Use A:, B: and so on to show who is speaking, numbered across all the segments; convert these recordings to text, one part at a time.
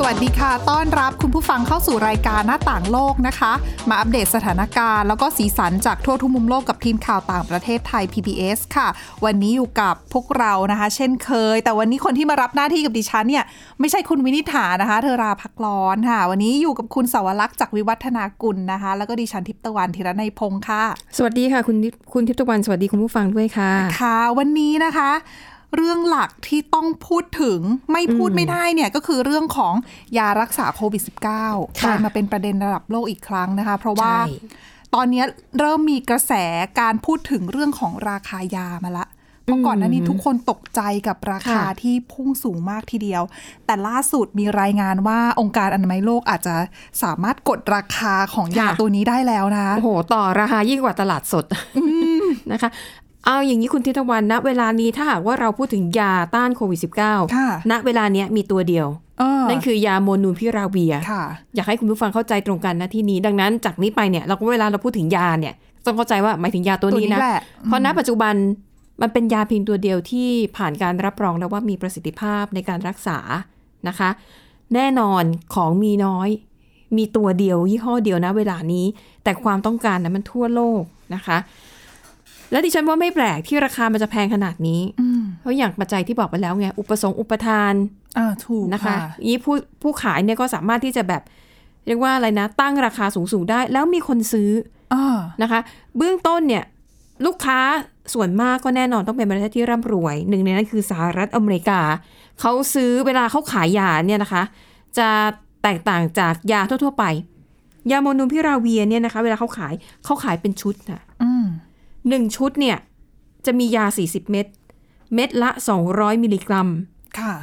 A: สวัสดีค่ะ ต้อนรับคุณผู้ฟังเข้าสู่รายการหน้าต่างโลกนะคะ มาอัปเดตสถานการณ์ แล้วก็สีสันจากทั่วทุกมุมโลกกับทีมข่าวต่างประเทศไทย PBS ค่ะ วันนี้อยู่กับพวกเรานะคะ เช่นเคย แต่วันนี้คนที่มารับหน้าที่กับดิฉันเนี่ยไม่ใช่คุณวินิษฐานะคะ เธอราพักร้อนค่ะ วันนี้อยู่กับคุณสาวรักษ์จากวิวัฒนากุลนะคะ แล้วก็ดิฉันทิพย์ตะวันธีรนัยพงค์ค่ะ
B: สวัสดีค่ะ คุณทิพคุณทิพย์ตะวันสวัสดีคุณผู้ฟังด้วยค่ะ
A: ค่ะ วันนี้นะคะ เรื่องหลักที่ต้องพูดถึงไม่พูดไม่ได้เนี่ยก็คือเรื่องของยารักษาโควิด -19 ก
B: ค่ะ
A: ลายมาเป็นประเด็นระดับโลกอีกครั้งนะคะ เพราะว่า
B: ใช่
A: ตอนนี้เริ่มมีกระแสการพูดถึงเรื่องของราคายามาละเพราะก่อนหน้านี้ทุกคนตกใจกับราคา
B: ค่ะ
A: ที่พุ่งสูงมากทีเดียว แต่ล่าสุดมีรายงานว่าองค์การอนามัยโลกอาจจะสามารถกดราคาของยาตัวนี้ได้แล้วนะคะ
B: โอ้โห ต่อราคายิ่งกว่าตลาดสดนะคะ เอาอย่างนี้คุณทิพย์ตะวันณเวลานี้ถ้าหากว่าเราพูดถึงยาต้านโควิด -19
A: ค่ะ
B: ณเวลาเนี้ยมีตัวเดียว
A: เออ
B: นั่นคือยาโมนูพิราเวีย
A: ค่ะ
B: อยากให้คุณผู้ฟังเข้าใจตรงกันนะที่นี้ ดังนั้นจากนี้ไปเนี่ยเราก็เวลาเราพูดถึงยาเนี่ยต้องเข้าใจว่าหมายถึงยาตัวนี้
A: ตัวนี้
B: นะ
A: แหละ
B: เพราะณปัจจุบันมันเป็นยาเพียงตัวเดียวที่ผ่านการรับรองแล้วว่ามีประสิทธิภาพในการรักษานะคะ แน่นอนของมีน้อย มีตัวเดียวยี่ห้อเดียวนะเวลานี้ แต่ความต้องการนะมันทั่วโลกนะคะ แล้วดิฉันว่าไม่แปลกที่ราคามันจะแพงขนาดนี้
A: อืม
B: เพราะอย่างปัจจัยที่บอกไปแล้วไง อุปสงค์อุปทาน
A: อ่าถูก
B: นะคะยี่ผู้ผู้ขายเนี่ยก็สามารถที่จะแบบเรียกว่าอะไรนะ ตั้งราคาสูงๆได้ แล้วมีคนซื้อ
A: อ่า
B: นะคะ เบื้องต้นเนี่ย ลูกค้าส่วนมากก็แน่นอนต้องเป็นประเทศที่ร่ำรวย หนึ่งในนั้นคือสหรัฐอเมริกา เขาซื้อเวลาเขาขายยาเนี่ยนะคะ จะแตกต่างจากยาทั่ว ๆ ไป ยาโมนูพิราเวียเนี่ยนะคะ เวลาเขาขายเขาขายเป็นชุดนะ
A: อืม
B: หนึ่งชุดเนี่ยจะมียา 40 เม็ด เม็ดละ 200 มิลลิกรัม
A: ค่ะ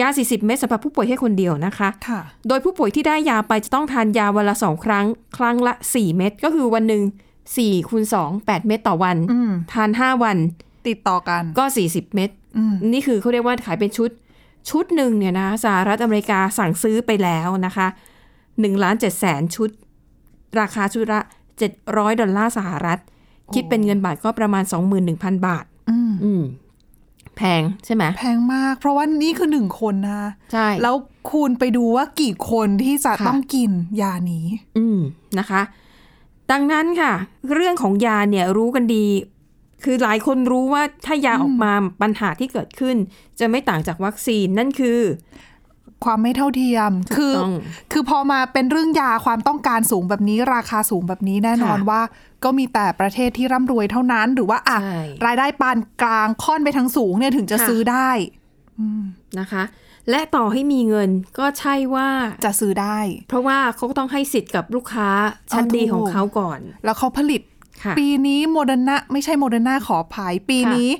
B: ยา 40 เม็ดสำหรับผู้ป่วยแค่คนเดียวนะคะ
A: ค่ะ
B: โดยผู้ป่วยที่ได้ยาไปจะต้องทานยาวันละสองครั้ง ครั้งละ 4 เม็ด ก็คือวันหนึ่ง4คูณ2 8 เม็ดต่อวัน
A: อืม
B: ทาน 5 วัน
A: ติดต่อกัน
B: ก็ 40 เม็ด
A: อืม
B: นี่คือเขาเรียกว่าขายเป็นชุด ชุดหนึ่งเนี่ยนะสหรัฐอเมริกาสั่งซื้อไปแล้วนะคะ1ล้าน7แสนชุด ราคาชุดละ 700 ดอลลาร์สหรัฐ คิดเป็นเงินบาทก็ประมาณ 21,000 บาท
A: อืม
B: อืมแพงใช่ไหม
A: แพงมาก เพราะว่านี่คือหนึ่งคนนะ
B: ใช่
A: แล้วคูณไปดูว่ากี่คนที่จะ
B: ค่ะ
A: ต้องกินยานี้
B: อืมนะคะ ดังนั้นค่ะ เรื่องของยาเนี่ยรู้กันดี คือหลายคนรู้ว่าถ้ายาออกมาปัญหาที่เกิดขึ้น จะไม่ต่างจากวัคซีนนั่นคือ
A: ความไม่เท่าเทียม คือ
B: ต้อง
A: คือพอมาเป็นเรื่องยาความต้องการสูงแบบนี้ ราคาสูงแบบนี้แน่นอน
B: ค่ะ
A: ว่า ก็มีแต่ประเทศที่ร่ำรวยเท่านั้น หรือว่าอะ
B: ใช่
A: รายได้ปานกลางค่อนไปทางสูงเนี่ยถึงจะ
B: ค่ะ
A: ซื้อได้
B: นะคะ และต่อให้มีเงินก็ใช่ว่า
A: จะซื้อได้
B: เพราะว่าเขาก็ต้องให้สิทธิ์กับลูกค้าชั้น
A: เอาถูก
B: ดีของเขาก่อน
A: แล้วเขาผลิต
B: ค่ะ
A: ปีนี้โมเดอร์นาไม่ใช่โมเดอร์นาขออภัยปี
B: ค่ะ
A: นี้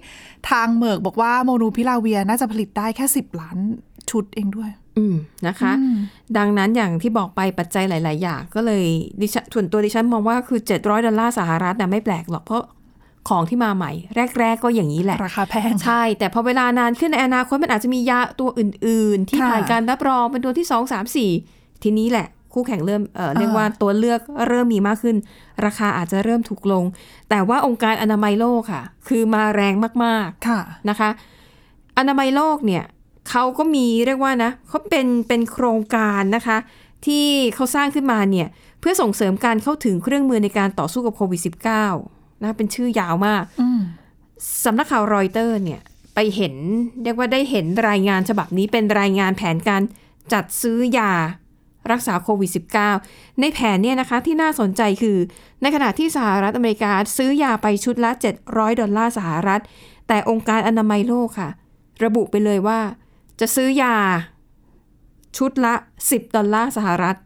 A: ทางเมิร์กบอกว่าโมลนูพิราเวียร์น่าจะผลิตได้แค่สิบล้านชุดเองด้วย
B: อืม นะคะ ดังนั้นอย่างที่บอกไปปัจจัยหลาย ๆ อย่างก็เลยดิฉันส่วนตัวดิฉันมองว่าคือ 700 ดอลลาร์สหรัฐนะไม่แปลกหรอกเพราะของที่มาใหม่ แรก ๆ ก็อย่างนี้แหละ
A: ราคาแพง
B: ใช่ แต่พอเวลานานขึ้นในอนาคตมันอาจจะมียาตัวอื่น ๆ ที่
A: ค่ะ
B: ผ่านการรับรองเป็นตัวที่ 2 3 4 ทีนี้แหละ คู่แข่งเริ่มเอ่อเรียกว่าตัวเลือกเริ่มมีมากขึ้น ราคาอาจจะเริ่มถูกลง แต่ว่าองค์การอนามัยโลกค่ะ คือมาแรงมากๆ
A: ค่ะ
B: นะคะ อนามัยโลกเนี่ย เขาก็มีเรียกว่านะเขาเป็นเป็นโครงการนะคะ ที่เขาสร้างขึ้นมาเนี่ย เพื่อส่งเสริมการเข้าถึงเครื่องมือในการต่อสู้กับโควิด -19 นะเป็นชื่อยาวมาก
A: อืม
B: สำนักข่าวรอยเตอร์เนี่ย ไปเห็นเรียกว่าได้เห็นรายงานฉบับนี้เป็นรายงานแผนการจัดซื้อยารักษาโควิด -19 ในแผนเนี่ยนะคะที่น่าสนใจคือ ในขณะที่สหรัฐอเมริกาซื้อยาไปชุดละ 700 ดอลลาร์สหรัฐ แต่องค์การอนามัยโลกค่ะ ระบุไปเลยว่า จะซื้อยาชุดละ10ดอลลาร์สหรัฐ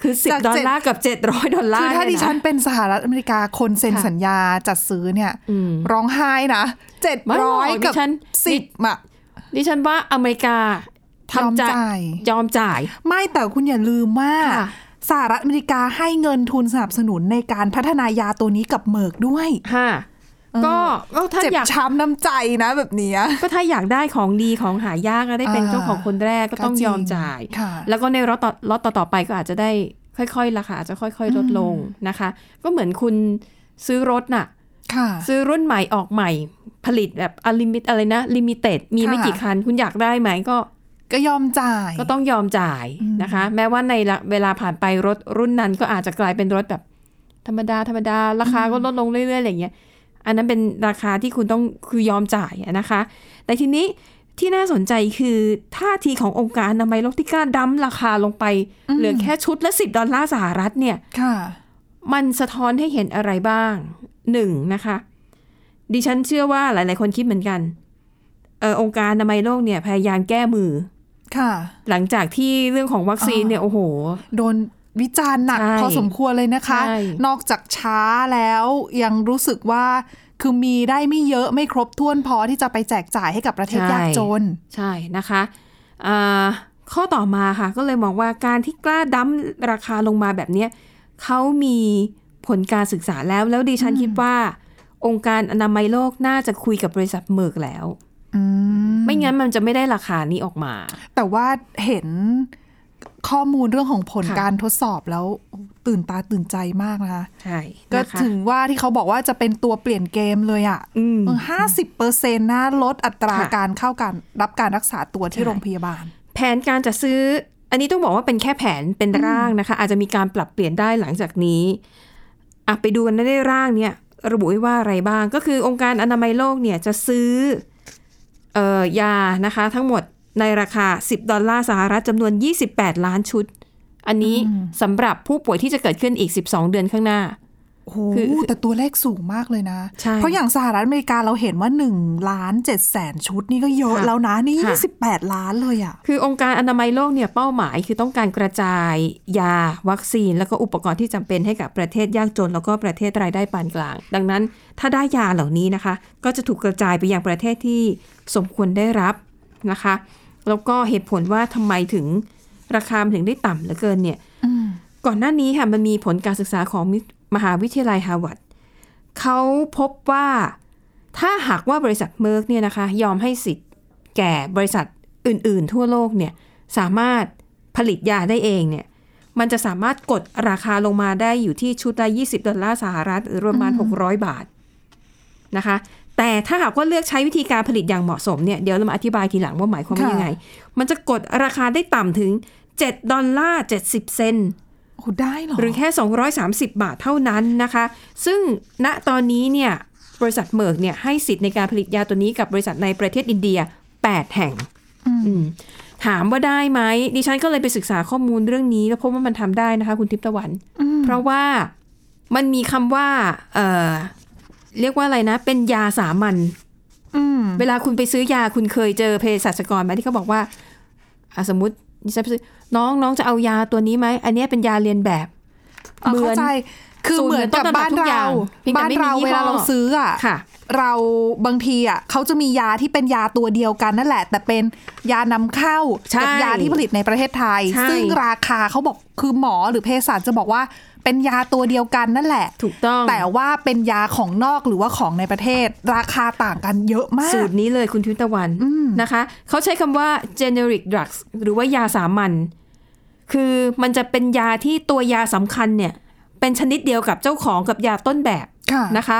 B: คือ
A: จาก
B: 10ดอล
A: เจ็ด
B: ลาร์กับ700ดอลลา
A: คือ
B: ร์
A: ถ้าดิฉัน
B: เยะ
A: เป็นสหรัฐอเมริกาคนเซ็น
B: ค่ะ
A: สัญญาจัดซื้อเนี่ย
B: อืม
A: ร้องไห้นะเจ็ด
B: ไม่หร
A: ร้
B: อ
A: อกยกับ
B: ดิฉัน
A: สิบอะ
B: ดิฉันว่าอเมริกาทำ
A: ยอมจ่าย
B: ยอมจ่าย
A: ไม่แต่คุณอย่าลืมว่า
B: ค่ะ
A: สหรัฐอเมริกาให้เงินทุนสนับสนุนในการพัฒนายาตัวนี้กับเมิร์กด้วย
B: ค่ะ ก็ก็ถ้า
A: เจ็บ
B: อยาก
A: ช้ำน้ำใจนะแบบเนี้ย
B: ก็ถ้าอยากได้ของดีของหายากก็ได้เป็น
A: อ่า
B: เจ้าของคนแรกก็ต้อง
A: ก็จริง
B: ยอมจ่าย
A: ค่ะ
B: แล้วก็ในล็อตต่อล็อตต่อๆไปก็อาจจะได้ค่อยๆราคาอาจจะค่อยๆ ลดลงนะคะ ก็เหมือนคุณซื้อรถน่ะ
A: ค่ะ
B: ซื้อรุ่นใหม่ออกใหม่ผลิตแบบอ limit อะไรนะ limited มีไม่
A: ค่ะ
B: กี่คัน คุณอยากได้ไหมก็
A: ก็ยอมจ่าย
B: ก็ต้องยอมจ่ายนะคะ แม้ว่าในละเวลาผ่านไปรถรุ่นนั้นก็อาจจะกลายเป็นรถแบบธรรมดาธรรมดาราคาก็ลดลงเรื่อยๆอะไรอย่างเงี้ย อันนั้นเป็นราคาที่คุณต้องคือยอมจ่ายอะนะคะ แต่ทีนี้ที่น่าสนใจคือท่าทีขององค์การอนามัยโลกที่กล้าดั้มราคาลงไป เหลือแค่ชุดละสิบดอลลาร์สหรัฐเนี่ย
A: ค่ะ
B: มันสะท้อนให้เห็นอะไรบ้างหนึ่งนะคะ ดิฉันเชื่อว่าหลาย ๆ คนคิดเหมือนกันเออองค์การอนามัยโลกเนี่ยพยายามแก้มือ
A: ค่ะ
B: หลังจากที่เรื่องของวัคซีนเนี่ยโอ้โห
A: โดน วิจารณ์หนัก
B: ใช่
A: พอสมควรเลยนะคะ
B: ใช่
A: นอกจากช้าแล้วยังรู้สึกว่าคือมีได้ไม่เยอะไม่ครบถ้วนพอที่จะไปแจกจ่ายให้กับประเทศยากจน
B: ใช่นะคะอ่าข้อต่อมาค่ะ ก็เลยมองว่าการที่กล้าดั้มราคาลงมาแบบเนี้ยเขามีผลการศึกษาแล้ว แล้วดิฉันคิดว่า องค์การอนามัยโลกน่าจะคุยกับบริษัทเมอร์กแล้ว
A: อืม
B: ไม่งั้นมันจะไม่ได้ราคานี้ออกมา
A: แต่ว่าเห็น ข้อมูลเรื่องของผล
B: ค่ะ
A: การทดสอบแล้วตื่นตาตื่นใจมากนะคะ
B: ใช่
A: ก็
B: นะคะ
A: ถึงว่าที่เขาบอกว่าจะเป็นตัวเปลี่ยนเกมเลยอะ
B: อืม
A: ห้าสิบเปอร์เซ็นต์นะลดอัตรา
B: ค่ะ
A: การเข้าการรับการรักษาตัวที่
B: ใช่
A: โรงพยาบาล
B: แผนการจะซื้อ อันนี้ต้องบอกว่าเป็นแค่แผนเป็นร่างนะคะ อาจจะมีการปรับเปลี่ยนได้หลังจากนี้อะไปดูกันในร่างเนี่ยระบุไว้ว่าอะไรบ้างก็คือองค์การอนามัยโลกเนี่ยจะซื้อเอ่อยานะคะ ทั้งหมด ในราคา 10 ดอลลาร์สหรัฐจำนวน 28 ล้านชุด อันนี้สำหรับผู้ป่วยที่จะเกิดขึ้นอีก 12 เดือนข้างหน้า
A: โอ้โห
B: คือ
A: แต่ตัวเลขสูงมากเลยนะ
B: ใช่
A: เพราะอย่างสหรัฐอเมริกาเราเห็นว่า1ล้าน7แสนชุดนี่ก็เยอะ
B: ค่ะ
A: แล้วนะ นี่
B: ค่ะ
A: 28 ล้านเลยอะ
B: คือองค์การอนามัยโลกเนี่ยเป้าหมายคือต้องการกระจายยาวัคซีน แล้วก็อุปกรณ์ที่จำเป็นให้กับประเทศยากจน แล้วก็ประเทศรายได้ปานกลาง ดังนั้นถ้าได้ยาเหล่านี้นะคะ ก็จะถูกกระจายไปยังประเทศที่สมควรได้รับนะคะ แล้วก็เหตุผลว่าทำไมถึงราคามันถึงได้ต่ำเหลือเกินเนี่ยก่อนหน้านี้ค่ะมันมีผลการศึกษาของมิมหาวิทยาลัยฮาร์วาร์ดเขาพบว่าถ้าหากว่าบริษัทเมอร์กเนี่ยนะคะ ยอมให้สิทธิ์แก่บริษัทอื่น ๆ ทั่วโลกเนี่ยสามารถผลิตยาได้เองเนี่ย มันจะสามารถกดราคาลงมาได้อยู่ที่ชุดละ 20 ดอลลาร์สหรัฐ หรือประมาณ 600 บาทนะคะ แต่ถ้าหากว่าเลือกใช้วิธีการผลิตอย่างเหมาะสมเนี่ยเดี๋ยวเรามาอธิบายทีหลังว่าหมายความว่า
A: ค่ะ
B: ยังไง มันจะกดราคาได้ต่ำถึง 7 ดอลลาร์70 เซนต์
A: โอ้ได้เหรอ
B: หรือแค่ 230 บาทเท่านั้นนะคะ ซึ่งณตอนนี้เนี่ยบริษัทเมอร์กเนี่ยให้สิทธิ์ในการผลิตยาตัวนี้กับบริษัทในประเทศอินเดีย 8 แห่งอืมถามว่าได้ไหมดิฉันก็เลยไปศึกษาข้อมูลเรื่องนี้ แล้วพบว่ามันทำได้นะคะ คุณทิพย์ตะวัน เพราะว่ามันมีคำว่า เอ่อเรียกว่าอะไรนะ เป็นยาสามัญ
A: อืม
B: เวลาคุณไปซื้อยาคุณเคยเจอเภสัชกรไหมที่เขาบอกว่าอะสมมติดิฉันไปซื้อน้องน้องจะเอายาตัวนี้ไหมอันเนี้ยเป็นยาเรียนแบบ
A: เอาเข้าใจคือ
B: สูตร
A: เหมือนกับ
B: เหมือนต้นตำรับ
A: บ้าน
B: ทุกอ
A: เรา
B: ย่างเพียงแต่
A: บ้าน
B: ไม่มี
A: เรา
B: ยี่ห้อ
A: เวลาเราซื้ออะ
B: ค่ะ
A: เราบางทีอะเขาจะมียาที่เป็นยาตัวเดียวกันนั่นแหละ แต่เป็นยานำเข้า
B: ใช่
A: กัยาที่ผลิตในประเทศไทย
B: ใช่
A: ซึ่งราคาเขาบอกคือหมอหรือเภสัชจะบอกว่า เป็นยาตัวเดียวกันนั่นแหละ
B: ถูกต้อง
A: แต่ว่าเป็นยาของนอกหรือว่าของในประเทศ ราคาต่างกันเยอะมาก
B: สูตรนี้เลยคุณทิพย์ตะวันนะคะเขาใช้คำว่า generic drugs หรือว่ายาสามัญคือมันจะเป็นยาที่ตัวยาสำคัญเนี่ย เป็นชนิดเดียวกับเจ้าของกับยาต้นแบบ
A: ค่ะ
B: นะคะ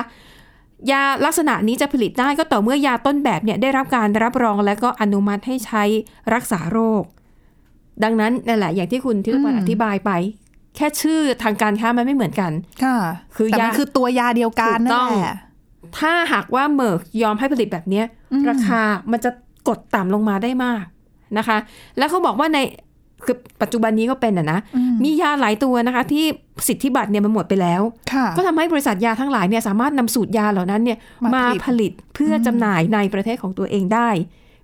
B: ยาลักษณะนี้จะผลิตได้ก็ต่อเมื่อยาต้นแบบเนี่ยได้รับการรับรองและก็อนุมัติให้ใช้รักษาโรค ดังนั้นนั่นแหละอย่างที่คุณทิพย์ตะวันอธิบายไป แค่ชื่อทางการค้ามันไม่เหมือนกัน
A: ค่ะ
B: คือ
A: แต่มัน
B: ยา
A: คือตัวยาเดียวกัน
B: ถูก
A: นั่
B: ต้
A: น
B: อง
A: แหละ
B: ถ้าหากว่าเมอร์กยอมให้ผลิตแบบเนี้ยราคามันจะกดต่ำลงมาได้มากนะคะ แล้วเขาบอกว่าในคือปัจจุบันนี้ก็เป็นอะนะ มียาหลายตัวนะคะ ที่สิทธิบัตรเนี่ยมันหมดไปแล้ว
A: ค่ะ
B: ก็ทำให้บริษัทยาทั้งหลายเนี่ยสามารถนำสูตรยาเหล่านั้นเนี่ย
A: มา
B: มา
A: ผลิต
B: ผลิตเพื่อจำหน่ายในประเทศของตัวเองได้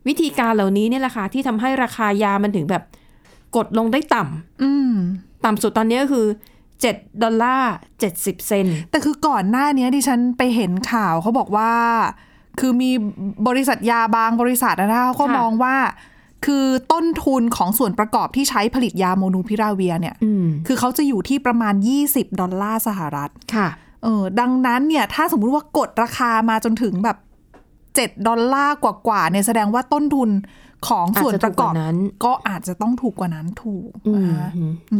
B: วิธีการเหล่านี้เนี่ยแหละค่ะที่ทำให้ราคายามันถึงแบบกดลงได้ต่ำ
A: อืม
B: ต่ำสุดตอนนี้ก็คือ7ดอลลาร์70 เซนต์
A: แต่คือก่อนหน้านี้ดิฉันไปเห็นข่าวเขาบอกว่า คือมีบริษัทยาบางบริษัทนะคะเขาก็
B: ค่ะ
A: มองว่า คือต้นทุนของส่วนประกอบที่ใช้ผลิตยาโมลนูพิราเวียร์เนี่ย
B: อืม
A: คือเขาจะอยู่ที่ประมาณ 20 ดอลลาร์สหรัฐ
B: ค่ะ
A: เเออดังนั้นเนี่ย ถ้าสมมุติว่ากดราคามาจนถึงแบบเจ็ดดอลลาร์กว่าๆเนี่ยแสดงว่าต้นทุน ของส่วนประกอบ
B: อาจจะถูกกว่านั้น
A: ก็อาจจะต้องถูกกว่านั้นถูก
B: อืม
A: นะคะ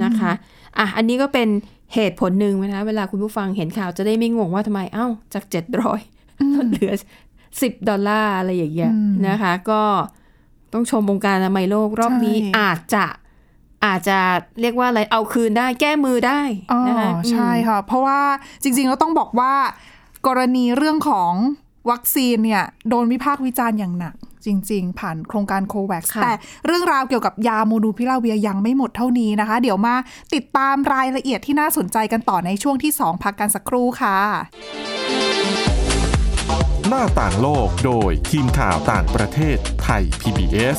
B: นะคะอะอันนี้ก็เป็นเหตุผลหนึ่งนะคะเวลาคุณผู้ฟังเห็นข่าวจะได้ไม่งงว่าทำไมเอ้าจากเจ็ดร้อยลดเหลือสิบดอลลาร์อะไรอย่างเงี้ยนะคะ ก็ต้องชมองค์การอนามัยโลกรอบนี้อาจจะอาจจะเรียกว่าอะไรเอาคืนได้แก้มือได้
A: อ๋อ
B: นะคะ
A: ใช่ค่ะ เพราะว่าจริงๆเราต้องบอกว่า กรณีเรื่องของวัคซีนเนี่ย โดนวิพากษ์วิจารณ์อย่างหนัก จริง ๆ ผ่านโครงการโควัค
B: ค่ะ
A: แต่เรื่องราวเกี่ยวกับยาโมนูพิลาเวียยังไม่หมดเท่านี้นะคะ เดี๋ยวมาติดตามรายละเอียดที่น่าสนใจกันต่อในช่วงที่ 2 พักกันสักครู่ค่ะ
C: หน้าต่างโลกโดยทีมข่าวต่างประเทศไทย PBS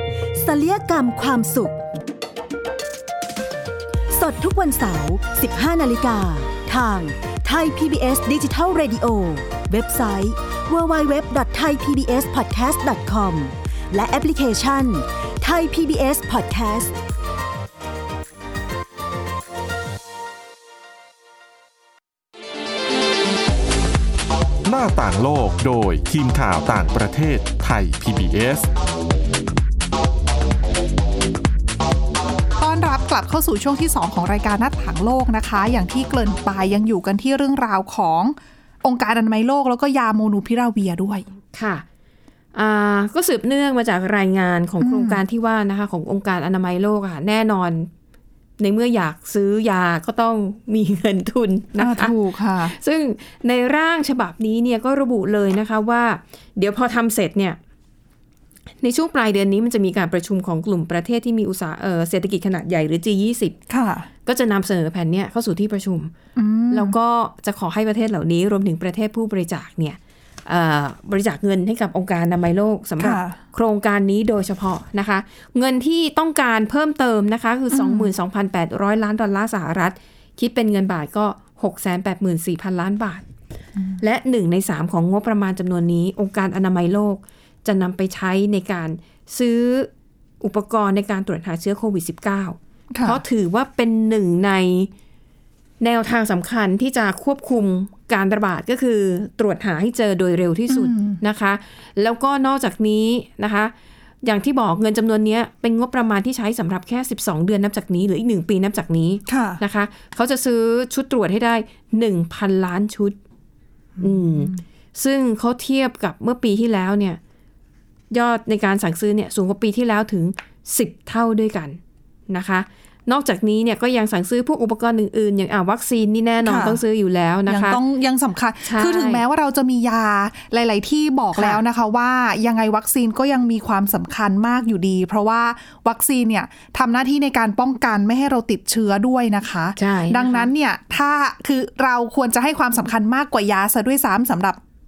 D: ศัลยกรรมความสุข สดทุกวันเสาร์ 15 นาฬิกา ทางไทย PBS Digital Radio เว็บไซต์ www.thaipbspodcast.com และแอปพลิเคชัน Thai PBS Podcast
C: หน้าต่างโลกโดยทีมข่าวต่างประเทศไทย PBS
A: กลับเข้าสู่ช่วงที่ 2 ของรายการหน้าต่างโลกนะคะ อย่างที่เกริ่นไปยังอยู่กันที่เรื่องราวขององค์การอนามัยโลก แล้วก็ยาโมนูพิราเวียด้วย
B: ค่ะอ่าก็สืบเนื่องมาจากรายงานของโครงการที่ว่านะคะขององค์การอนามัยโลกอะแน่นอน ในเมื่ออยากซื้อยาก็ต้องมีเงินทุนนะคะ
A: ถูกค่ะ
B: ซึ่งในร่างฉบับนี้เนี่ยก็ระบุเลยนะคะว่า เดี๋ยวพอทำเสร็จเนี่ย ในช่วงปลายเดือนนี้มันจะมีการประชุมของกลุ่มประเทศที่มีอุตสาหเอ่อเศรษฐกิจขนาดใหญ่หรือ G20
A: ค่ะ
B: ก็จะนำเสนอแผนเนี่ยเข้าสู่ที่ประชุม แล้วก็จะขอให้ประเทศเหล่านี้รวมถึงประเทศผู้บริจาคเนี่ยเอ่อบริจาคเงินให้กับองค์การอนามัยโลกสำหรับ
A: ค่ะ
B: โครงการนี้โดยเฉพาะนะคะ เงินที่ต้องการเพิ่มเติมนะคะ คือ 22,800 ล้านดอลลาร์สหรัฐ คิดเป็นเงินบาทก็ 684,000 ล้านบาท และหนึ่งในสามของงบประมาณจำนวนนี้ องค์การอนามัยโลก จะนำไปใช้ในการซื้ออุปกรณ์ในการตรวจหาเชื้อโควิด -19
A: ค่ะ
B: เพราะถือว่าเป็นหนึ่งในแนวทางสำคัญที่จะควบคุมการระบาดก็คือตรวจหาให้เจอโดยเร็วที่สุดนะคะ แล้วก็นอกจากนี้นะคะ อย่างที่บอกเงินจำนวนเนี้ยเป็นงบประมาณที่ใช้สำหรับแค่ 12 เดือนนับจากนี้ หรืออีก 1 ปีนับจากนี้
A: ค่ะ
B: นะคะ เขาจะซื้อชุดตรวจให้ได้ 1,000 ล้านชุดอืมซึ่งเขาเทียบกับเมื่อปีที่แล้วเนี่ย ยอดในการสั่งซื้อเนี่ยสูงกว่าปีที่แล้วถึง 10 เท่าด้วยกันนะคะ นอกจากนี้เนี่ยก็ยังสั่งซื้อพวกอุปกรณ์อื่นๆ อย่างอ่าวัคซีนนี่แน่นอน
A: ค่ะ
B: ต้องซื้ออยู่แล้วนะ
A: ยัง
B: คะ
A: ต้องยังสำคัญ
B: ใช่
A: คือถึงแม้ว่าเราจะมียาหลาย ๆ ที่บอก
B: ค่ะ
A: แล้วนะคะว่ายังไงวัคซีนก็ยังมีความสำคัญมากอยู่ดี เพราะว่าวัคซีนเนี่ยทำหน้าที่ในการป้องกันไม่ให้เราติดเชื้อด้วยนะคะ
B: ใช่นะคะ
A: ดังนั้นเนี่ยถ้าคือเราควรจะให้ความสำคัญมากกว่ายาซะด้วยซ้ำสำหรับ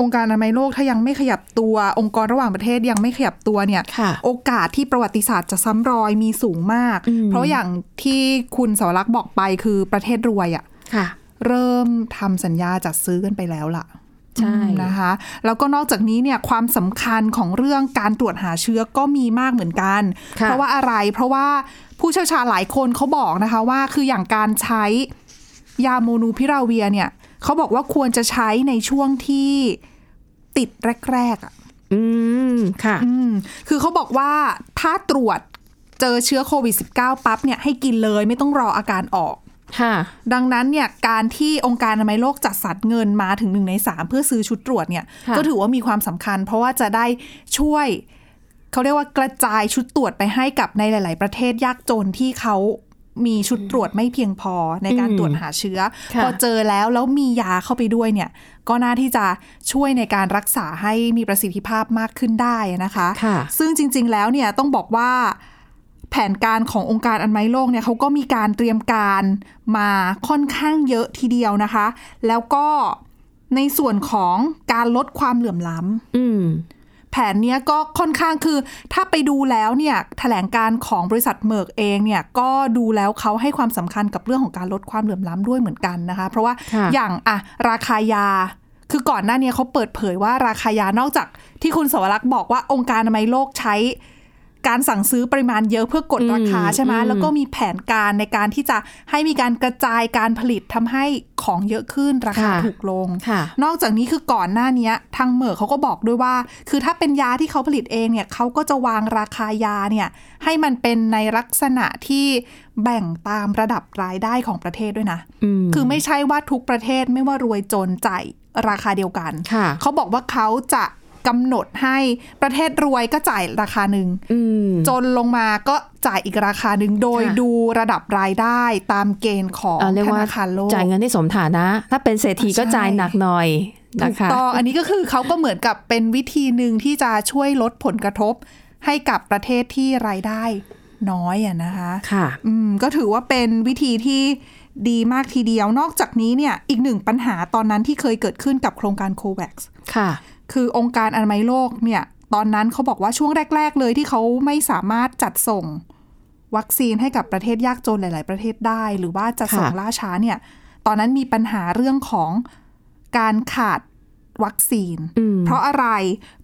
A: อ
B: ง
A: ค์การอนามัยโลกถ้ายังไม่ขยับตัวองค์กรระหว่างประเทศยังไม่ขยับตัวเนี่ย
B: ค่ะ
A: โอกาสที่ประวัติศาสตร์จะซ้ำรอยมีสูงมาก
B: อืม
A: เพราะอย่างที่คุณสวรักษ์บอกไปคือประเทศรวยอะ
B: ค่ะ
A: เริ่มทำสัญญาจัดซื้อกันไปแล้วล่ะ
B: ใช่
A: อืมนะคะแล้วก็นอกจากนี้เนี่ยความสำคัญของเรื่องการตรวจหาเชื้อก็มีมากเหมือนกัน
B: ค่ะ
A: เพราะว่าอะไรเพราะว่าผู้เชี่ยวชาญหลายคนเขาบอกนะคะว่าคืออย่างการใช้ยาโมนูพิราเวียเนี่ย เขาบอกว่าควรจะใช้ในช่วงที่ติดแรกๆอะ
B: อืม ค่ะ
A: อืม คือเขาบอกว่าถ้าตรวจเจอเชื้อโควิด -19 ปั๊บเนี่ยให้กินเลยไม่ต้องรออาการออก
B: ค่ะ
A: ดังนั้นเนี่ยการที่องค์การอนามัยโลกจัดสรรเงินมาถึงหนึ่งในสามเพื่อซื้อชุดตรวจเนี่ย
B: ค่ะ
A: ก็ถือว่ามีความสำคัญ เพราะว่าจะได้ช่วย เขาเรียกว่ากระจายชุดตรวจไปให้กับในหลาย ๆ ประเทศยากจนที่เขา มีชุดตรวจไม่เพียงพอในการ
B: อืม
A: ตรวจหาเชื้อ
B: ค่ะ
A: พอเจอแล้วแล้วมียาเข้าไปด้วยเนี่ย ก็น่าที่จะช่วยในการรักษาให้มีประสิทธิภาพมากขึ้นได้นะคะ
B: ค่ะ
A: ซึ่งจริง ๆ แล้วเนี่ยต้องบอกว่าแผนการขององค์การอนามัยโลกเนี่ยเขาก็มีการเตรียมการมาค่อนข้างเยอะทีเดียวนะคะ แล้วก็ในส่วนของการลดความเหลื่อมล้ำ
B: อืม
A: แผนเนี้ยก็ค่อนข้างคือถ้าไปดูแล้วเนี่ยแถลงการณ์ของบริษัทเมอร์กเองเนี่ยก็ดูแล้วเขาให้ความสำคัญกับเรื่องของการลดความเหลื่อมล้ำด้วยเหมือนกันนะคะ เพราะว่าอย่างอะราคายา คือก่อนหน้านี้เขาเปิดเผยว่าราคายานอกจากที่คุณสวรักษ์บอกว่าองค์การอนามัยโลกใช้ การสั่งซื้อปริมาณเยอะเพื่อกดราคาใช่ไหม
B: อืม
A: แล้วก็มีแผนการในการที่จะให้มีการกระจายการผลิตทำให้ของเยอะขึ้นราคาถูกลง
B: ค่ะ
A: นอกจากนี้คือก่อนหน้านี้ทางเหมอร์เขาก็บอกด้วยว่า คือถ้าเป็นยาที่เขาผลิตเองเนี่ยเขาก็จะวางราคายาเนี่ยให้มันเป็นในลักษณะที่แบ่งตามระดับรายได้ของประเทศด้วยนะ
B: อืม
A: คือไม่ใช่ว่าทุกประเทศไม่ว่ารวยจนจ่ายราคาเดียวกัน
B: ค่ะ
A: เขาบอกว่าเขาจะ กำหนดให้ประเทศรวยก็จ่ายราคาหนึ่ง
B: อืม
A: จนลงมาก็จ่ายอีกราคาหนึ่งโดย
B: ค่ะ
A: ดูระดับรายได้ตามเกณฑ์ของ
B: เอ่อเรียก
A: ธ
B: ว่า
A: นาคารโลก
B: จ่ายเงินที่สมฐานะ ถ้าเป็นเศรษฐีก็
A: ใช่
B: จ่ายหนักหน่อยนะ
A: ถูก
B: คะ
A: ต้องอันนี้ก็คือเขาก็เหมือนกับเป็นวิธีหนึ่งที่จะช่วยลดผลกระทบให้กับประเทศที่รายได้น้อยอะนะคะ
B: ค่ะ
A: อืมก็ถือว่าเป็นวิธีที่ดีมากทีเดียวนอกจากนี้เนี่ยอีกหนึ่งปัญหาตอนนั้นที่เคยเกิดขึ้นกับโครงการ COVAX
B: ค่ะ
A: คือองค์การอนามัยโลกเนี่ย ตอนนั้นเขาบอกว่าช่วงแรก ๆ เลยที่เขาไม่สามารถจัดส่งวัคซีนให้กับประเทศยากจนหลาย ๆ ประเทศได้ หรือว่าจะส่ง
B: ค่ะ
A: ล่าช้าเนี่ย ตอนนั้นมีปัญหาเรื่องของการขาดวัคซีน
B: อืม
A: เพราะอะไร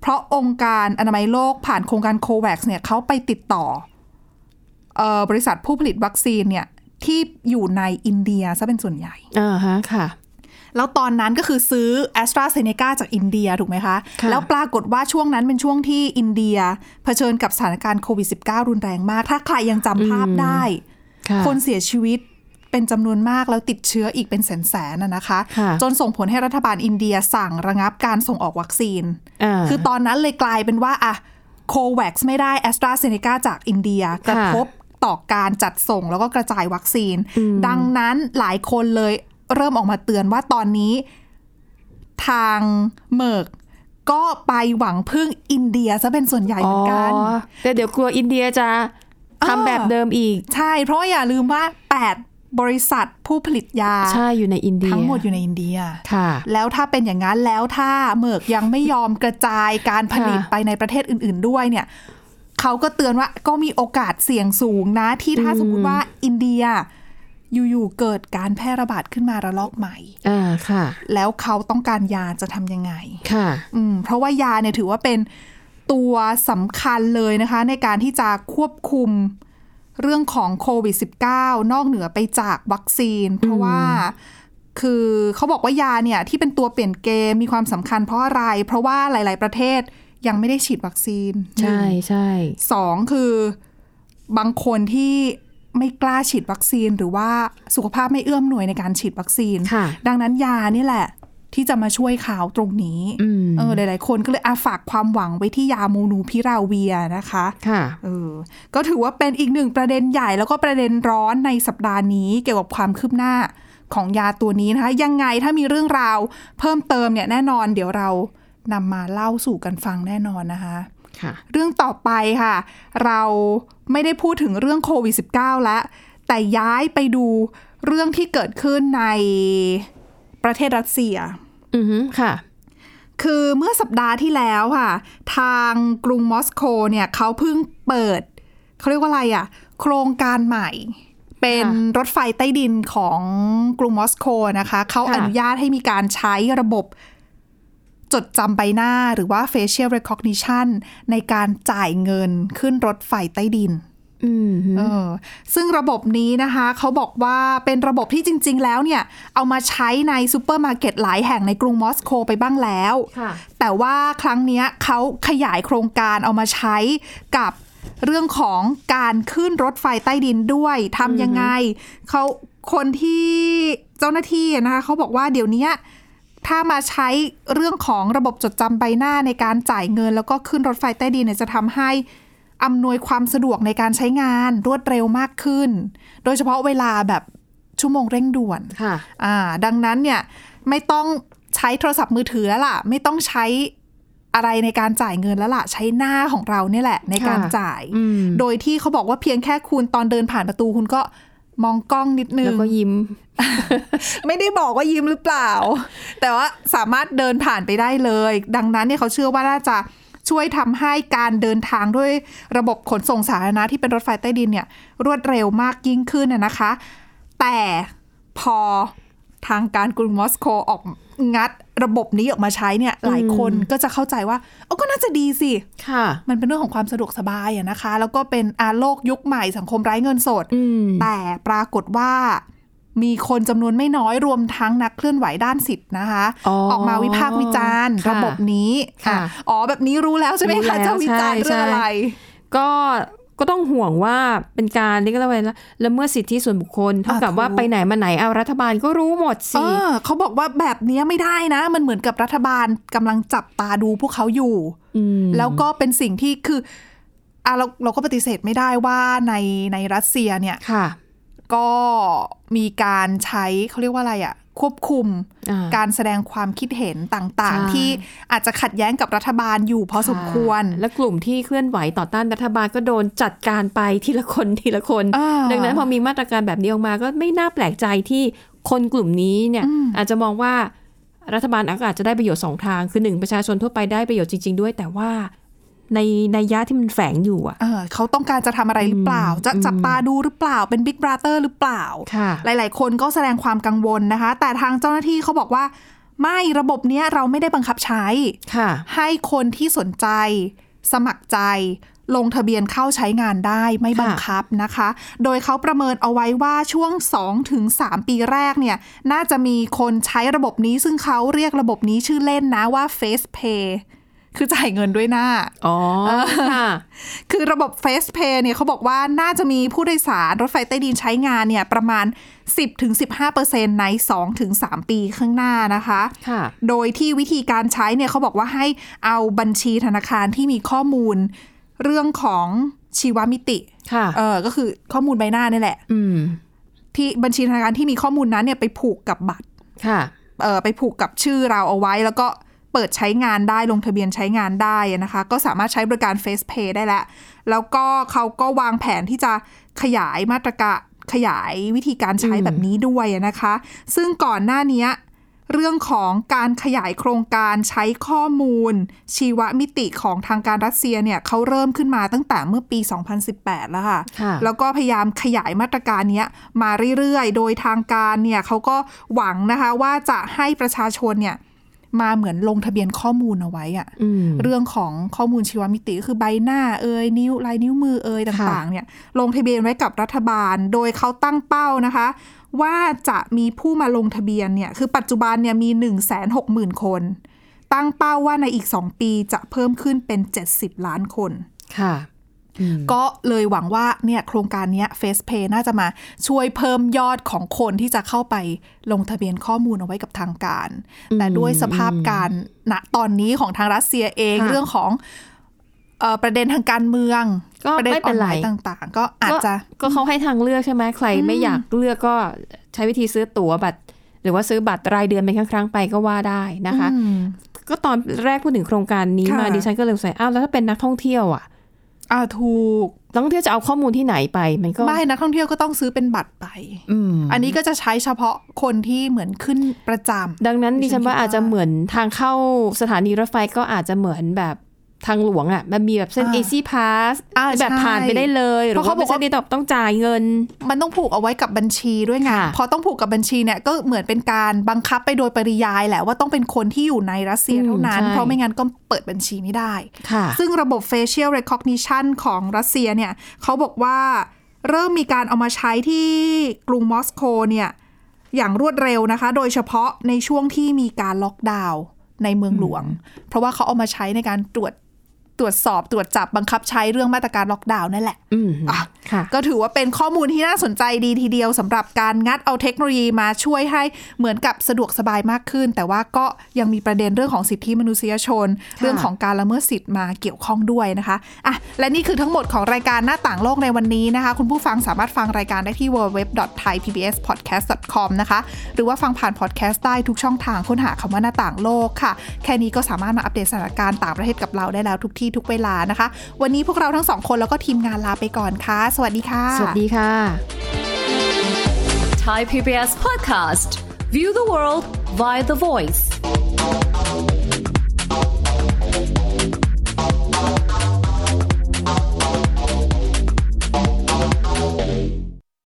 A: เพราะองค์การอนามัยโลกผ่านโครงการโควัคเนี่ยเขาไปติดต่อเออบริษัทผู้ผลิตวัคซีนเนี่ยที่อยู่ในอินเดียซะเป็นส่วนใหญ่
B: อ่าฮะค่ะ
A: แล้วตอนนั้นก็คือซื้อ a s t r a z เซ e c a จากอินเดียถูกไหมคะ
B: ค่ะ
A: แล้วปรากฏว่าช่วงนั้นเป็นช่วงที่อินเดีย เผชิญกับสถานการณ์โควิด -19 รุนแรงมาก ถ้าใครยังจำภาพได้
B: ค่ะ
A: คนเสียชีวิตเป็นจำนวนมากแล้วติดเชื้ออีกเป็นแสนๆนะนะคะ
B: ค่ะ
A: จนส่งผลให้รัฐบาลอินเดียสั่งระงับการส่งออกวัคซีน
B: อ่า
A: คือตอนนั้นเลยกลายเป็นว่าอะโควัคไม่ได้ a s t r a z เซ e c a จากอินเดียกระทบต่อการจัดส่งแล้วก็กระจายวัคซีน ดังนั้นหลายคนเลย เริ่มออกมาเตือนว่าตอนนี้ ทางเมอร์กก็ไปหวังพึ่งอินเดียซะเป็นส่วนใหญ่เหมือนกัน
B: แต่เดี๋ยวกลัวอินเดียจะ
A: อ่า
B: ทำแบบเดิมอีก
A: ใช่ เพราะว่าอย่าลืมว่า 8 บริษัทผู้ผลิตยา
B: ใช่อยู่ในอินเดีย
A: ทั้งหมดอยู่ในอินเดีย
B: ค่ะ
A: แล้วถ้าเป็นอย่างนั้นแล้วถ้าเมอร์กยังไม่ยอมกระจายการผลิต
B: ค่ะ
A: ไปในประเทศอื่น ๆ ด้วยเนี่ยเขาก็เตือนว่าก็มีโอกาสเสี่ยงสูงนะที่ถ้า
B: อืม
A: สมมติว่าอินเดีย อยู่ๆเกิดการแพร่ระบาดขึ้นมาระลอกใหม่
B: อ่าค่ะ
A: แล้วเขาต้องการยาจะทำยังไง
B: ค่ะ
A: อืมเพราะว่ายาเนี่ยถือว่าเป็นตัวสำคัญเลยนะคะ ในการที่จะควบคุมเรื่องของโควิด -19 นอกเหนือไปจากวัคซีน เพราะว่าคือเขาบอกว่ายาเนี่ยที่เป็นตัวเปลี่ยนเกมมีความสำคัญเพราะอะไร เพราะว่าหลาย ๆ ประเทศยังไม่ได้ฉีดวัคซีน
B: ใช่ใช่
A: สองคือบางคนที่ ไม่กล้าฉีดวัคซีนหรือว่าสุขภาพไม่เอื้อมหน่วยในการฉีดวัคซีน
B: ค่ะ
A: ดังนั้นยานี่แหละ ที่จะมาช่วยเขาตรงนี้
B: อืม
A: เออหลาย ๆ คนก็เลยอาฝากความหวังไว้ที่ยาโมนูพิราเวียนะคะ
B: ค่ะ
A: เออก็ถือว่าเป็นอีกหนึ่งประเด็นใหญ่แล้วก็ประเด็นร้อนในสัปดาห์นี้เกี่ยวกับความคืบหน้าของยาตัวนี้นะคะ ยังไงถ้ามีเรื่องราว เพิ่มเติมเนี่ยแน่นอน เดี๋ยวเรานำมาเล่าสู่กันฟังแน่นอนนะคะ
B: ค่ะ
A: เรื่องต่อไปค่ะ เราไม่ได้พูดถึงเรื่องโควิด -19 แล้ว แต่ย้ายไปดูเรื่องที่เกิดขึ้นในประเทศรัสเซีย
B: อือฮึค่ะ
A: คือเมื่อสัปดาห์ที่แล้วค่ะ ทางกรุงมอสโกเนี่ยเขาเพิ่งเปิด เขาเรียกว่าอะไรอะ่ะ โครงการใหม่ เป็นรถไฟใต้ดินของกรุงมอสโกนะคะ เขาอนุญาตให้มีการใช้ระบบ จดจำใบหน้าหรือว่า facial recognition ในการจ่ายเงินขึ้นรถไฟใต้ดิน
B: อืม
A: เออซึ่งระบบนี้นะคะเขาบอกว่าเป็นระบบที่จริง ๆ แล้วเนี่ย เอามาใช้ในซูเปอร์มาร์เก็ตหลายแห่งในกรุงมอสโกไปบ้างแล้ว
B: ค่ะ
A: แต่ว่าครั้งเนี้ยเขาขยายโครงการเอามาใช้กับเรื่องของการขึ้นรถไฟใต้ดินด้วยทำยังไงเขาคนที่เจ้าหน้าที่นะคะเขาบอกว่าเดี๋ยวเนี้ย ถ้ามาใช้เรื่องของระบบจดจำใบหน้าในการจ่ายเงิน แล้วก็ขึ้นรถไฟใต้ดินเนี่ยจะทำให้อำนวยความสะดวกในการใช้งานรวดเร็วมากขึ้น โดยเฉพาะเวลาแบบชั่วโมงเร่งด่วน
B: ค่ะ
A: อ่าดังนั้นเนี่ยไม่ต้องใช้โทรศัพท์มือถือแล้วล่ะ ไม่ต้องใช้อะไรในการจ่ายเงินแล้วล่ะ ใช้หน้าของเราเนี่ยแหละ ในการ
B: ค่ะ
A: จ่าย
B: อืม
A: โดยที่เขาบอกว่าเพียงแค่คุณตอนเดินผ่านประตูคุณก็ มองกล้องนิดนึ
B: แล้ว
A: ง
B: ก็ยิ้ม
A: ไม่ได้บอกว่ายิ้มหรือเปล่า แต่ว่าสามารถเดินผ่านไปได้เลย ดังนั้นเนี่ยเขาเชื่อว่าน่าจะช่วยทำให้การเดินทางด้วยระบบขนส่งสาธารณะที่เป็นรถไฟใต้ดินเนี่ย รวดเร็วมากยิ่งขึ้นนะนะคะ แต่พอ ทางการกรุงมอสโกออกงัดระบบนี้ออกมาใช้เนี่ยหลายคนก็จะเข้าใจว่าเอ้าก็น่าจะดีสิ
B: ค่ะ
A: มันเป็นเรื่องของความสะดวกสบายอะนะคะ แล้วก็เป็นอาโลกยุคใหม่สังคมไร้เงินสด
B: อืม
A: แต่ปรากฏว่ามีคนจำนวนไม่น้อยรวมทั้งนักเคลื่อนไหวด้านสิทธินะคะ
B: อ๋อ
A: ออกมาวิพากษ์วิจารณ์
B: ค่ะ
A: ระบบนี้
B: ค่ะ
A: อะอ๋อแบบนี้รู้แล้วใช่ไหม
B: รู้แล้
A: คะ
B: ว
A: จะวิจารณ์
B: ใช่
A: เรื่องอะไร
B: ก็ ก็ต้องห่วงว่าเป็นการเรียกว่าอะไรนะละเมิดสิทธิส่วนบุคคลเท่ากับ
A: ถูก
B: ว่าไปไหนมาไหนเอารัฐบาลก็รู้หมด
A: เอ
B: สิ
A: อเขาบอกว่าแบบนี้ไม่ได้นะ มันเหมือนกับรัฐบาลกำลังจับตาดูพวกเขาอยู่
B: ม
A: แล้วก็เป็นสิ่งที่คืออะเราเราก็ปฏิเสธไม่ได้ว่าในในรัสเซียเนี่ย
B: ค่ะ
A: ก็มีการใช้เขาเรียกว่าอะไรอะ ควบคุม
B: อ่า
A: การแสดงความคิดเห็นต่าง
B: ใช่
A: ๆที่อาจจะขัดแย้งกับรัฐบาลอยู่พอสมควร
B: และกลุ่มที่เคลื่อนไหวต่อต้านรัฐบาลก็โดนจัดการไปทีละคนทีละคน
A: อ่า
B: ดังนั้นพอมีมาตรการแบบนี้ออกมาก็ไม่น่าแปลกใจที่คนกลุ่มนี้เนี่ย
A: อืม
B: อาจจะมองว่ารัฐบาลอาจจะได้ประโยชน์สองทาง คือหนึ่งประชาชนทั่วไปได้ประโยชน์จริง ๆ ด้วย แต่ว่า ในในยยะที่มันแฝงอยู่อะ
A: เออเขาต้องการจะทำอะไรหรือเปล่า จะจับตาดูหรือเปล่าเป็นบิ๊กบราเตอร์หรือเปล่า
B: ค่ะ
A: หลาย ๆ คนก็แสดงความกังวลนะคะ แต่ทางเจ้าหน้าที่เขาบอกว่า ไม่ระบบเนี้ยเราไม่ได้บังคับใช้
B: ค่ะ
A: ให้คนที่สนใจ สมัครใจ ลงทะเบียนเข้าใช้งานได้ไม่บังคับนะคะ โดยเขาประเมินเอาไว้ว่าช่วง 2-3 ปีแรกเนี่ย น่าจะมีคนใช้ระบบนี้ซึ่งเขาเรียกระบบนี้ชื่อเล่นนะว่า Face Pay คือจ่ายเงินด้วยหน้า
B: อ๋อค่ะ
A: คือระบบ Face Pay เนี่ยเขาบอกว่าน่าจะมีผู้โดยสารรถไฟใต้ดินใช้งานเนี่ยประมาณ 10-15%ใน 2-3 ปีข้างหน้านะคะ
B: ค่ะ
A: โดยที่วิธีการใช้เนี่ยเขาบอกว่าให้เอาบัญชีธนาคารที่มีข้อมูลเรื่องของชีวมิติ
B: ค่ะ
A: เออ ก็คือข้อมูลใบหน้านี่แหละ
B: อืม
A: ที่บัญชีธนาคารที่มีข้อมูลนั้นเนี่ยไปผูกกับบัตร
B: ค่ะ
A: เออไปผูกกับชื่อเราเอาไว้แล้วก็ เปิดใช้งานได้ลงทะเบียนใช้งานได้นะคะ ก็สามารถใช้บริการ Face Pay ได้แล้ว แล้วก็เขาก็วางแผนที่จะขยายมาตรการขยายวิธีการใช้
B: อืม
A: แบบนี้ด้วยนะคะ ซึ่งก่อนหน้านี้เรื่องของการขยายโครงการใช้ข้อมูล ชีวมิติของทางการรัสเซียเนี่ยเขาเริ่มขึ้นมาตั้งแต่เมื่อปี 2018 แล้วค่ะ
B: ค่ะ
A: แล้วก็พยายามขยายมาตรการเนี้ยมาเรื่อยๆ โดยทางการเนี่ยเขาก็หวังนะคะว่าจะให้ประชาชนเนี่ย มาเหมือนลงทะเบียนข้อมูลเอาไว้อะ
B: อืม
A: เรื่องของข้อมูลชีวมิติก็คือใบหน้าเอยนิ้วลายนิ้วมือเอยต่างๆ เนี่ย ลงทะเบียนไว้กับรัฐบาล โดยเขาตั้งเป้านะคะ ว่าจะมีผู้มาลงทะเบียนเนี่ยคือปัจจุบันเนี่ยมี 1 6 0 0 0 0 คน ตั้งเป้าว่าในอีก 2 ปีจะเพิ่มขึ้นเป็น 70 ล้านคน
B: ค่ะอืม
A: ก็เลยหวังว่าเนี่ยโครงการเนี้ย FacePay น่าจะมาช่วยเพิ่มยอดของคนที่จะเข้าไปลงทะเบียนข้อมูลเอาไว้กับทางการ แต่ด้วยสภาพการณตอนนี้ของทางรัสเซียเอง
B: ค่ะ
A: เรื่องของเอ่อประเด็นทางการเมือง
B: ก็
A: ประเด็น
B: ไม่
A: อ
B: เป็
A: อนน
B: ไร
A: ไลน์ต่างๆ ก็อาจจะ
B: ก็เขาให้ทางเลือกใช่ไหมใครไม่อยากเลือกก็ใช้วิธีซื้อตั๋วบัตร หรือว่าซื้อบัตรรายเดือนเป็นครั้งๆไปก็ว่าได้นะคะ
A: อืม
B: ก็ตอนแรกพูดถึงโครงการนี้
A: ค่ะ
B: มาดิฉันก็เลยสงสัยอ้าวแล้วถ้าเป็นนักท่องเที่ยวอะ
A: อ่าถูก
B: นักท่องเที่ยวจะเอาข้อมูลที่ไหนไป มันก็
A: ไม่นักท่องเที่ยวก็ต้องซื้อเป็นบัตรไป
B: อืม
A: อันนี้ก็จะใช้เฉพาะคนที่เหมือนขึ้นประจำ
B: ดังนั้นดิฉันว่า
A: ดิฉันคิดว่า
B: อาจจะเหมือนทางเข้าสถานีรถไฟก็อาจจะเหมือนแบบ ทางหลวงอะมันมีแบบเส้น
A: อ่า
B: Easy Pass
A: อ่า
B: แบบ
A: ใช่
B: ผ่านไปได้เลย หรือ
A: เพราะเขา
B: ว่าเป็น
A: บอกว่า
B: เส้นที่ต้องต้องจ่ายเงิน
A: มันต้องผูกเอาไว้กับบัญชีด้วยไง
B: ค่ะ
A: พอต้องผูกกับบัญชีเนี่ยก็เหมือนเป็นการบังคับไปโดยปริยายแหละว่าต้องเป็นคนที่อยู่ในรัสเซียเท่านั้น
B: อืมใช่
A: เพราะไม่งั้นก็เปิดบัญชีไม่ได้
B: ค่ะ
A: ซึ่งระบบ facial recognition ของรัสเซียเนี่ยเขาบอกว่าเริ่มมีการเอามาใช้ที่กรุงมอสโกเนี่ยอย่างรวดเร็วนะคะ โดยเฉพาะในช่วงที่มีการล็อกดาวน์ในเมืองหลวง เพราะว่าเขาเอามาใช้ในการตรวจ ตรวจสอบตรวจจับบังคับใช้เรื่องมาตรการล็อกดาวน์นั่นแหละ
B: อืม
A: อะ
B: ค่ะ
A: ก็ถือว่าเป็นข้อมูลที่น่าสนใจดีทีเดียวสำหรับการงัดเอาเทคโนโลยีมาช่วยให้เหมือนกับสะดวกสบายมากขึ้น แต่ว่าก็ยังมีประเด็นเรื่องของสิทธิมนุษยชน เรื่องของการละเมิดสิทธิ์มาเกี่ยวข้องด้วยนะคะอะและนี่คือทั้งหมดของรายการหน้าต่างโลกในวันนี้นะคะ คุณผู้ฟังสามารถฟังรายการได้ที่ www.thaipbspodcast.com นะคะหรือว่าฟังผ่านพอดแคสต์ได้ทุกช่องทางค้นหาคำว่าหน้าต่างโลกค่ะ แค่นี้ก็สามารถมาอัปเดตสถานการณ์ต่างประเทศกับเราได้แล้วทุกที่ทุกเวลานะคะ วันนี้พวกเราทั้งสองคนแล้วก็ทีมงานลาไปก่อนค่ะ สวัสดีค่ะ
B: สวัสดีค่ะ
E: Thai PBS Podcast View the world via the voice